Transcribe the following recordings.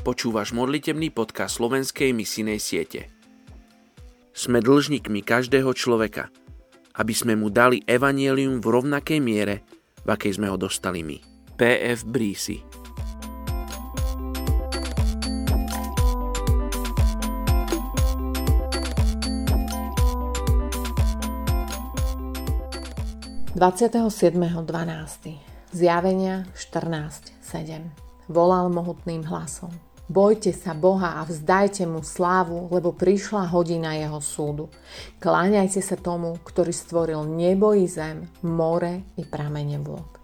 Počúvaš modlitebný podcast slovenskej misijnej siete. Sme dlžníkmi každého človeka, aby sme mu dali evanielium v rovnakej miere, v akej sme ho dostali my. P.F. Brísi Zjavenia 14.7 volal mohutným hlasom. Bojte sa Boha a vzdajte mu slávu, lebo prišla hodina jeho súdu. Kláňajte sa tomu, ktorý stvoril nebo i zem, more i pramene vôd.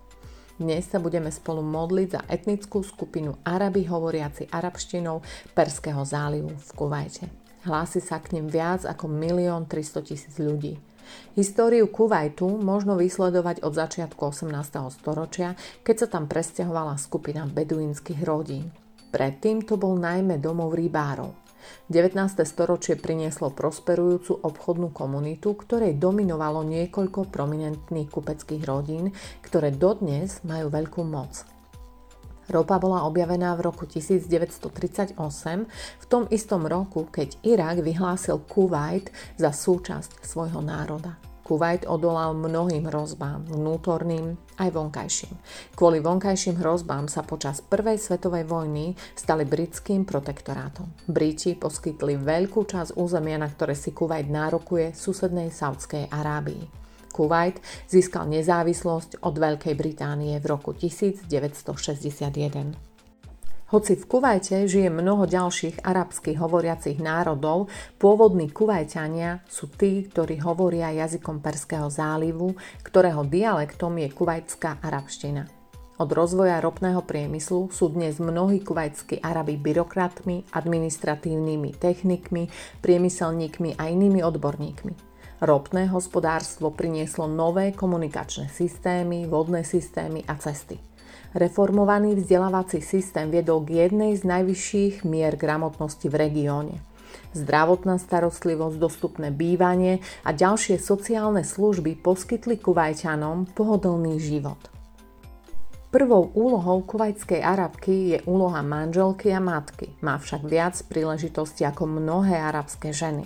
Dnes sa budeme spolu modliť za etnickú skupinu Araby hovoriaci arabštinou Perského zálivu v Kuvajte. Hlási sa k nim viac ako 1 300 tisíc ľudí. Históriu Kuwaitu možno vysledovať od začiatku 18. storočia, keď sa tam presťahovala skupina beduínskych rodín. Predtým to bol najmä domov rybárov. 19. storočie prinieslo prosperujúcu obchodnú komunitu, ktorej dominovalo niekoľko prominentných kupeckých rodín, ktoré dodnes majú veľkú moc. Ropa bola objavená v roku 1938, v tom istom roku, keď Irak vyhlásil Kuwait za súčasť svojho národa. Kuwait odolal mnohým hrozbám, vnútorným aj vonkajším. Kvôli vonkajším hrozbám sa počas Prvej svetovej vojny stali britským protektorátom. Briti poskytli veľkú časť územia, na ktoré si Kuwait nárokuje susednej Saudskej Arábii. Kuwait získal nezávislosť od Veľkej Británie v roku 1961. Hoci v Kuvajte žije mnoho ďalších arabských hovoriacich národov, pôvodní Kuvajťania sú tí, ktorí hovoria jazykom Perského zálivu, ktorého dialektom je kuvajská arabština. Od rozvoja ropného priemyslu sú dnes mnohí kuvajskí Arabi byrokratmi, administratívnymi technikmi, priemyselníkmi a inými odborníkmi. Ropné hospodárstvo prinieslo nové komunikačné systémy, vodné systémy a cesty. Reformovaný vzdelávací systém viedol k jednej z najvyšších mier gramotnosti v regióne. Zdravotná starostlivosť, dostupné bývanie a ďalšie sociálne služby poskytli Kuvajčanom pohodlný život – Prvou úlohou kuvajskej arabky je úloha manželky a matky, má však viac príležitostí ako mnohé arabské ženy.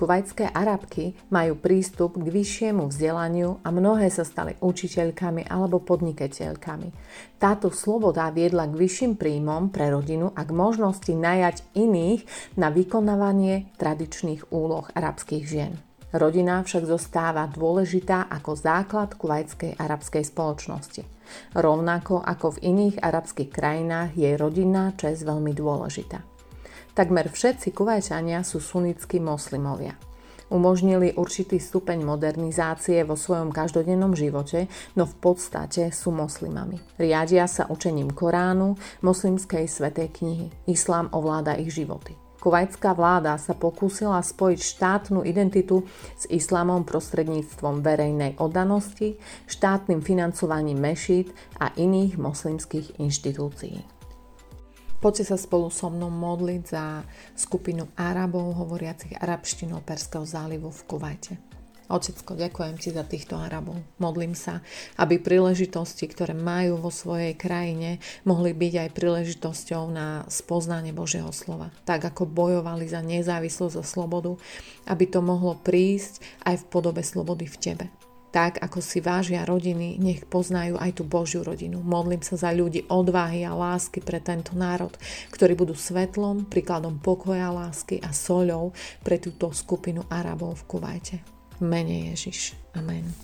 Kuvajské arabky majú prístup k vyššiemu vzdelaniu a mnohé sa stali učiteľkami alebo podnikateľkami. Táto sloboda viedla k vyšším príjmom pre rodinu a k možnosti najať iných na vykonávanie tradičných úloh arabských žien. Rodina však zostáva dôležitá ako základ kuvajskej arabskej spoločnosti. Rovnako ako v iných arabských krajinách je rodinná čest veľmi dôležitá. Takmer všetci kuvajčania sú sunnickí moslimovia. Umožnili určitý stupeň modernizácie vo svojom každodennom živote, no v podstate sú moslimami. Riadia sa učením Koránu, moslimskej svetej knihy. Islám ovláda ich životy. Kuvajská vláda sa pokúsila spojiť štátnu identitu s islamom prostredníctvom verejnej oddanosti, štátnym financovaním mešít a iných moslimských inštitúcií. Poďte sa spolu so mnou modliť za skupinu Arabov hovoriacich arabštinou Perského zálivu v Kuvajte. Otecko, ďakujem ti za týchto Arabov. Modlím sa, aby príležitosti, ktoré majú vo svojej krajine, mohli byť aj príležitosťou na spoznanie Božieho slova. Tak ako bojovali za nezávislosť a slobodu, aby to mohlo prísť aj v podobe slobody v tebe. Tak ako si vážia rodiny, nech poznajú aj tú Božiu rodinu. Modlím sa za ľudí odvahy a lásky pre tento národ, ktorí budú svetlom, príkladom pokoja, lásky a soľou pre túto skupinu Arabov v Kuvajte mene Ježiš. Amen.